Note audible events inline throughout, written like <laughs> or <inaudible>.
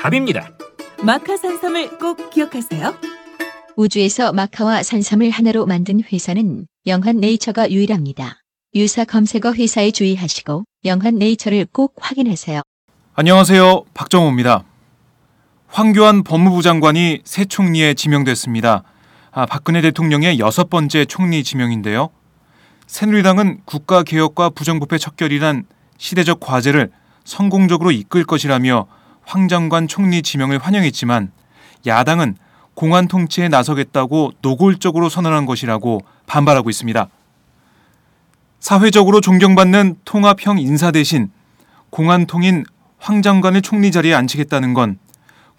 답입니다. 마카 산삼을 꼭 기억하세요. 우주에서 마카와 산삼을 하나로 만든 회사는 영한 네이처가 유일합니다. 유사 검색어 회사에 주의하시고 영한 네이처를 꼭 확인하세요. 안녕하세요 박정호입니다. 황교안 법무부 장관이 새 총리에 지명됐습니다. 아, 박근혜 대통령의 여섯 번째 총리 지명인데요. 새누리당은 국가 개혁과 부정부패 척결이란 시대적 과제를 성공적으로 이끌 것이라며 황 장관 총리 지명을 환영했지만 야당은 공안 통치에 나서겠다고 노골적으로 선언한 것이라고 반발하고 있습니다. 사회적으로 존경받는 통합형 인사 대신 공안 통인 황 장관을 총리 자리에 앉히겠다는 건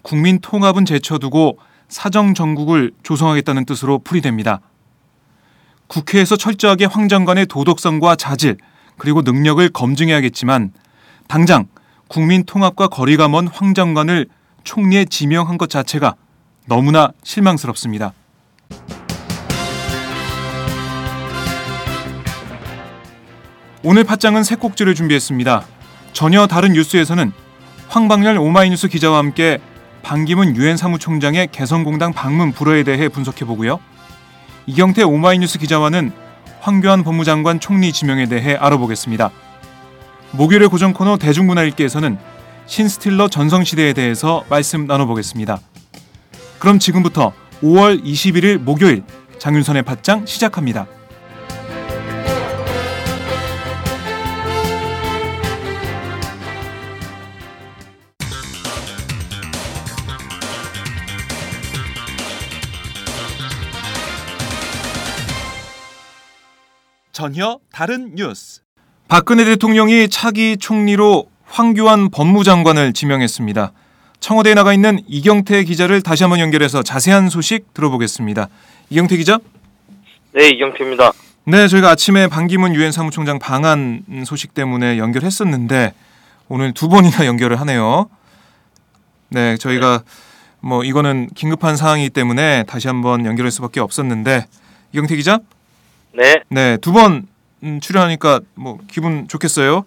국민 통합은 제쳐두고 사정 정국을 조성하겠다는 뜻으로 풀이됩니다. 국회에서 철저하게 황 장관의 도덕성과 자질 그리고 능력을 검증해야겠지만 당장 국민 통합과 거리가 먼 황 장관을 총리에 지명한 것 자체가 너무나 실망스럽습니다. 오늘 팟장은 새 꼭지를 준비했습니다. 전혀 다른 뉴스에서는 황방열 오마이뉴스 기자와 함께 반기문 유엔 사무총장의 개성공단 방문 불허에 대해 분석해 보고요. 이경태 오마이뉴스 기자와는 황교안 법무장관 총리 지명에 대해 알아보겠습니다. 목요일의 고정 코너 대중문화 읽기에서는 신스틸러 전성시대에 대해서 말씀 나눠보겠습니다. 그럼 지금부터 5월 21일 목요일 장윤선의 팟장 시작합니다. 전혀 다른 뉴스. 박근혜 대통령이 차기 총리로 황교안 법무장관을 지명했습니다. 청와대에 나가 있는 이경태 기자를 다시 한번 연결해서 자세한 소식 들어보겠습니다. 이경태 기자? 네, 이경태입니다. 네, 저희가 아침에 반기문 유엔 사무총장 방한 소식 때문에 연결했었는데 오늘 두 번이나 <laughs> 연결을 하네요. 네, 저희가 뭐 이거는 긴급한 상황이기 때문에 다시 한번 연결할 수밖에 없었는데 이경태 기자? 네, 네, 두 번 출연하니까 뭐 기분 좋겠어요?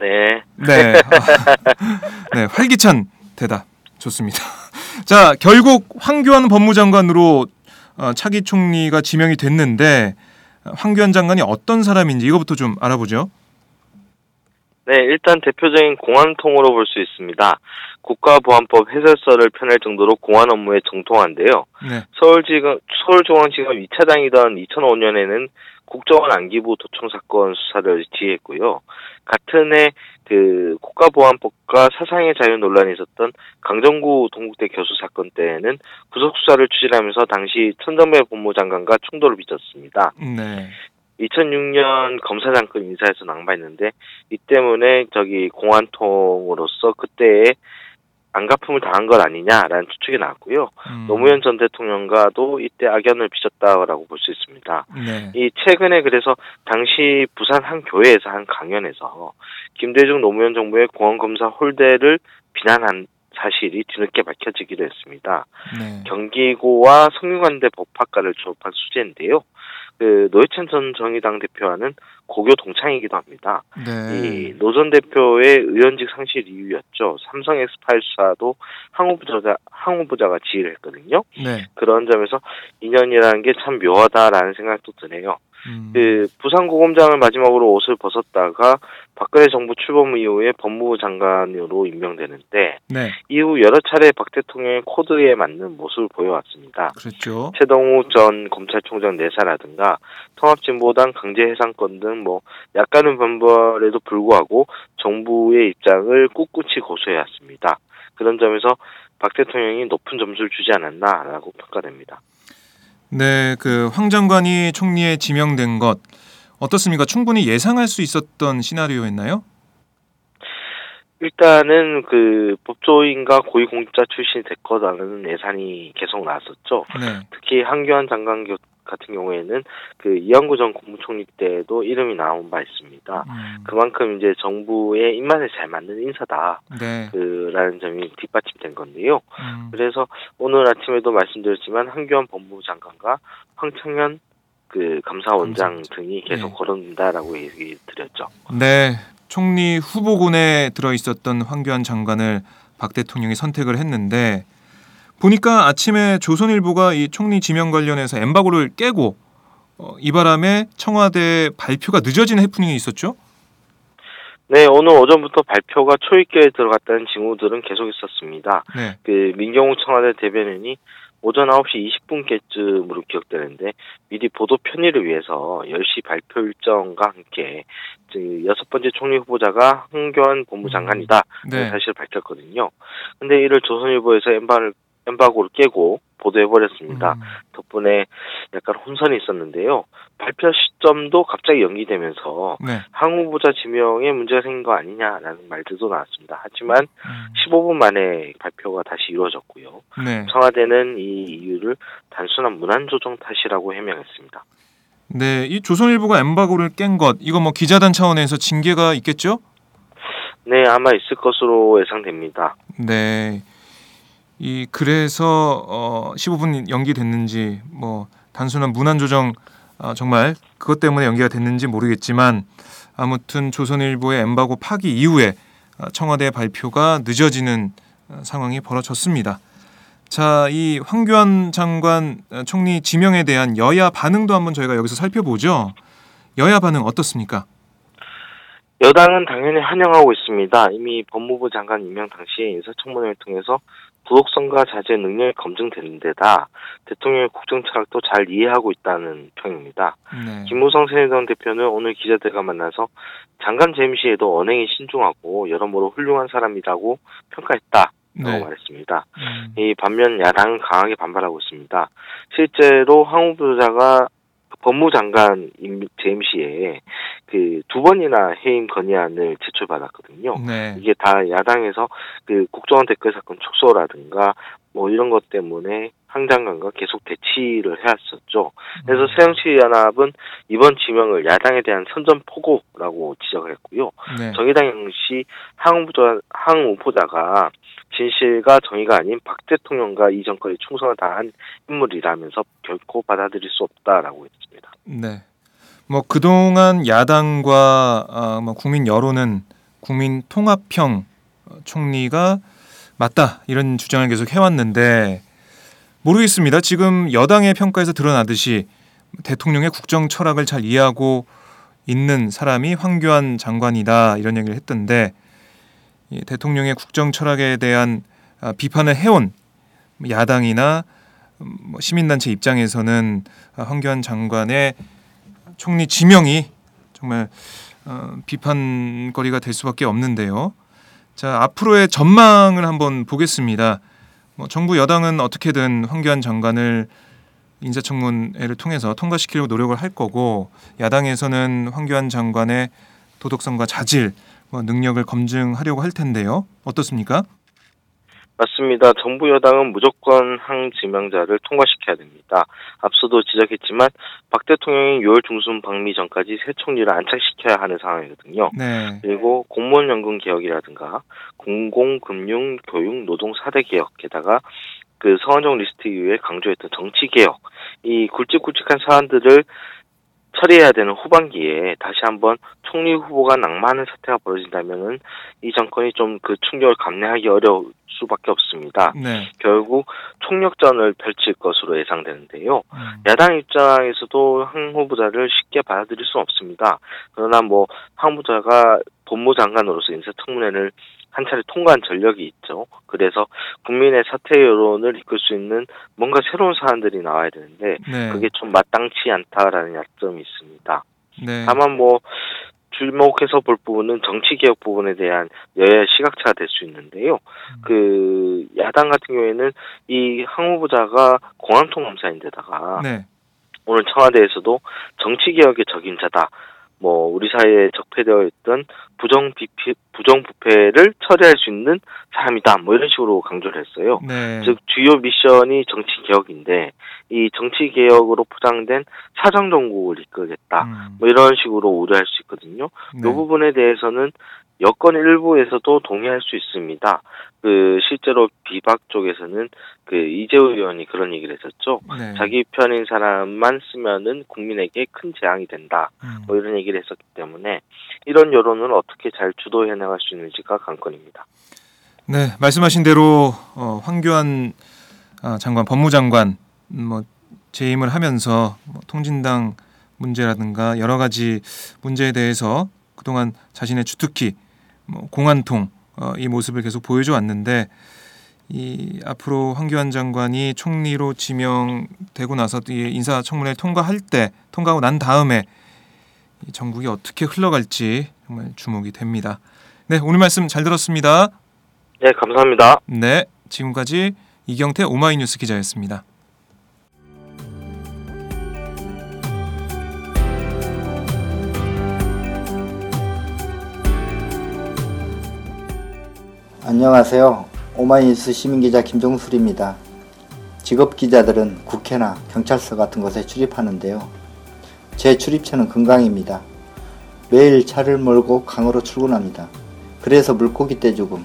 네. 네. <laughs> <laughs> 네, 활기찬 대답. 좋습니다. <laughs> 자, 결국 황교안 법무장관으로 어, 차기 총리가 지명이 됐는데 황교안 장관이 어떤 사람인지 이거부터 좀 알아보죠. 네, 일단 대표적인 공안통으로 볼 수 있습니다. 국가보안법 해설서를 펴낼 정도로 공안 업무에 정통한데요. 네. 서울지검, 서울중앙지검 2차장이던 2005년에는 국정원 안기부 도청 사건 수사를 지휘했고요. 같은 해 그 국가보안법과 사상의 자유 논란이 있었던 강정구 동국대 교수 사건 때에는 구속 수사를 추진하면서 당시 천정배 법무장관과 충돌을 빚었습니다. 네. 2006년 검사장급 인사에서 낭바했는데 이 때문에 저기 공안통으로서 그때에 안가품을 당한 것 아니냐라는 추측이 나왔고요. 음, 노무현 전 대통령과도 이때 악연을 빚었다라고 볼 수 있습니다. 네. 이 최근에 그래서 당시 부산 한 교회에서 한 강연에서 김대중 노무현 정부의 공안검사 홀대를 비난한 사실이 뒤늦게 밝혀지기도 했습니다. 네. 경기고와 성균관대 법학과를 졸업한 수재인데요. 그 노회찬 전 정의당 대표와는 고교 동창이기도 합니다. 네. 이노 전 대표의 의원직 상실 이유였죠. 삼성 X8 수사도 항 후보자 항 후보자가 지휘를 했거든요. 네. 그런 점에서 인연이라는 게 참 묘하다라는 생각도 드네요. 음. 그 부산 고검장을 마지막으로 옷을 벗었다가 박근혜 정부 출범 이후에 법무부 장관으로 임명되는데 네. 이후 여러 차례 박 대통령의 코드에 맞는 모습을 보여왔습니다. 그렇죠. 최동우 전 검찰총장 내사라든가 통합진보당 강제해상권 등뭐 약간은 반발에도 불구하고 정부의 입장을 꿋꿋이 고수해왔습니다. 그런 점에서 박 대통령이 높은 점수를 주지 않았나라고 평가됩니다. 네, 그 황 장관이 총리에 지명된 것 어떻습니까? 충분히 예상할 수 있었던 시나리오였나요? 일단은 그 법조인과 고위공직자 출신이 될 거라는 예산이 계속 나왔었죠. 네. 특히 한교안 장관 교- 같은 경우에는 그 이한구 전 국무총리 때도 이름이 나온 바 있습니다. 음, 그만큼 이제 정부의 입맛에 잘 맞는 인사다. 네. 그라는 점이 뒷받침된 건데요. 음, 그래서 오늘 아침에도 말씀드렸지만 한교안 법무부 장관과 황창현 그 감사원장 감사원장. 등이 계속 네. 거론된다라고 얘기 드렸죠. 네. 총리 후보군에 들어 있었던 황교안 장관을 박 대통령이 선택을 했는데 보니까 아침에 조선일보가 이 총리 지명 관련해서 엠바고를 깨고 어, 이 바람에 청와대 발표가 늦어진 해프닝이 있었죠? 네, 오늘 오전부터 발표가 초입계에 들어갔다는 징후들은 계속 있었습니다. 네. 그 민경욱 청와대 대변인이 오전 9시 20분께쯤으로 기억되는데 미리 보도 편의를 위해서 10시 발표 일정과 함께 그 여섯 번째 총리 후보자가 황교안 법무장관이다 네. 사실을 밝혔거든요. 근데 이를 조선일보에서 엠바를 엠바고를 깨고 보도해버렸습니다. 음, 덕분에 약간 혼선이 있었는데요. 발표 시점도 갑자기 연기되면서 네. 항 후보자 지명에 문제가 생긴 거 아니냐라는 말들도 나왔습니다. 하지만 음, 15분 만에 발표가 다시 이루어졌고요. 네. 청와대는 이 이유를 단순한 문안 조정 탓이라고 해명했습니다. 네, 이 조선일보가 엠바고를 깬 것 이거 뭐 기자단 차원에서 징계가 있겠죠? 네, 아마 있을 것으로 예상됩니다. 네. 이 그래서 어 15분 연기됐는지 뭐 단순한 문안 조정 아, 정말 그것 때문에 연기가 됐는지 모르겠지만 아무튼 조선일보의 엠바고 파기 이후에 아, 청와대 발표가 늦어지는 아, 상황이 벌어졌습니다. 자, 이 황교안 장관 아, 총리 지명에 대한 여야 반응도 한번 저희가 여기서 살펴보죠. 여야 반응 어떻습니까? 여당은 당연히 환영하고 있습니다. 이미 법무부 장관 임명 당시에 인사청문회를 통해서 도덕성과 자제 능력이 검증되는 데다 대통령의 국정 철학도 잘 이해하고 있다는 평입니다. 네. 김무성 새누리당 대표는 오늘 기자들과 만나서 장관 재임 시에도 언행이 신중하고 여러모로 훌륭한 사람이라고 평가했다 라고 네. 말했습니다. 음, 이 반면 야당은 강하게 반발하고 있습니다. 실제로 황 후보자가 법무장관 임- 재임 시에 그 두 번이나 해임 건의안을 제출받았거든요. 네. 이게 다 야당에서 그 국정원 댓글 사건 축소라든가 뭐 이런 것 때문에 황 장관과 계속 대치를 해왔었죠. 그래서 새정치연합은 이번 지명을 야당에 대한 선전포고라고 지적을 했고요. 네. 정의당 역시 항 후보자, 항 후보자가 진실과 정의가 아닌 박 대통령과 이 정권에 충성을 다한 인물이라면서 결코 받아들일 수 없다라고 했습니다. 네. 뭐 그동안 야당과 아, 뭐 국민 여론은 국민 통합형 총리가 맞다 이런 주장을 계속 해왔는데 모르겠습니다. 지금 여당의 평가에서 드러나듯이 대통령의 국정 철학을 잘 이해하고 있는 사람이 황교안 장관이다 이런 얘기를 했던데 이 대통령의 국정 철학에 대한 아, 비판을 해온 야당이나 음, 뭐 시민단체 입장에서는 아, 황교안 장관의 총리 지명이 정말 어, 비판거리가 될 수밖에 없는데요. 자 앞으로의 전망을 한번 보겠습니다. 뭐 정부 여당은 어떻게든 황교안 장관을 인사청문회를 통해서 통과시키려고 노력을 할 거고 야당에서는 황교안 장관의 도덕성과 자질, 뭐 능력을 검증하려고 할 텐데요. 어떻습니까? 맞습니다. 정부 여당은 무조건 항 지명자를 통과시켜야 됩니다. 앞서도 지적했지만 박 대통령이 6월 중순 방미 전까지 새 총리를 안착시켜야 하는 상황이거든요. 네. 그리고 공무원 연금 개혁이라든가 공공 금융 교육 노동 4대 개혁 게다가 그 성한종 리스트 이후에 강조했던 정치 개혁 이 굵직굵직한 사안들을 처리해야 되는 후반기에 다시 한번 총리 후보가 낙마하는 사태가 벌어진다면은 이 정권이 좀 그 충격을 감내하기 어려울 수밖에 없습니다. 네. 결국 총력전을 펼칠 것으로 예상되는데요. 음. 야당 입장에서도 황 후보자를 쉽게 받아들일 수는 없습니다. 그러나 뭐황 후보자가 법무장관으로서 인사청문회를 한 차례 통과한 전력이 있죠. 그래서 국민의 사퇴 여론을 이끌 수 있는 뭔가 새로운 사안들이 나와야 되는데 네. 그게 좀 마땅치 않다라는 약점이 있습니다. 네. 다만 뭐 주목해서 볼 부분은 정치 개혁 부분에 대한 여야 시각차가 될 수 있는데요. 음. 그 야당 같은 경우에는 이황 후보자가 공항통 검사인데다가 네. 오늘 청와대에서도 정치 개혁의 적임자다. 뭐 우리 사회에 적폐되어 있던 부정 비피 부정 부패를 처리할 수 있는 사람이다. 뭐 이런 식으로 강조를 했어요. 네. 즉 주요 미션이 정치 개혁인데 이 정치 개혁으로 포장된 사정 정국을 이끌겠다. 음. 뭐 이런 식으로 우려할 수 있거든요. 네. 이 부분에 대해서는 여권 일부에서도 동의할 수 있습니다. 그 실제로 비박 쪽에서는 그 이재호 의원이 그런 얘기를 했었죠. 네. 자기 편인 사람만 쓰면은 국민에게 큰 재앙이 된다. 음. 뭐 이런 얘기를 했었기 때문에 이런 여론을 어떻게 잘 주도해 나갈 수 있는지가 관건입니다. 네, 말씀하신 대로 어, 황교안 아, 장관 법무장관 음, 뭐 재임을 하면서 뭐 통진당 문제라든가 여러 가지 문제에 대해서 그동안 자신의 주특기 뭐 공안통 어, 이 모습을 계속 보여줘 왔는데 이 앞으로 황교안 장관이 총리로 지명되고 나서 이 인사청문회 통과할 때 통과하고 난 다음에 이 전국이 어떻게 흘러갈지 정말 주목이 됩니다. 네, 오늘 말씀 잘 들었습니다. 네, 감사합니다. 네, 지금까지 이경태 오마이뉴스 기자였습니다. 안녕하세요. 오마이뉴스 시민기자 김종술입니다. 직업 기자들은 국회나 경찰서 같은 곳에 출입하는데요. 제 출입처는 금강입니다. 매일 차를 몰고 강으로 출근합니다. 그래서 물고기 떼죽음,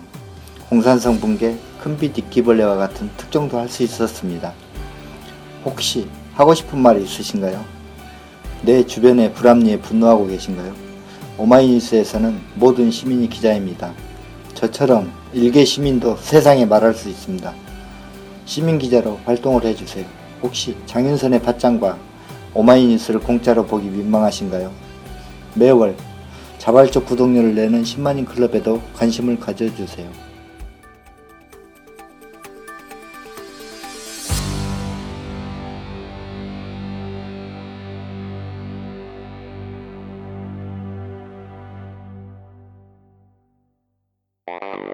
홍산성 붕괴, 큰빛 이끼벌레와 같은 특종도 할 수 있었습니다. 혹시 하고 싶은 말이 있으신가요? 내 주변의 불합리에 분노하고 계신가요? 오마이뉴스에서는 모든 시민이 기자입니다. 저처럼 일개 시민도 세상에 말할 수 있습니다. 시민 기자로 활동을 해주세요. 혹시 장윤선의 팟짱과 오마이뉴스를 공짜로 보기 민망하신가요? 매월 자발적 구독료를 내는 10만인 클럽에도 관심을 가져주세요.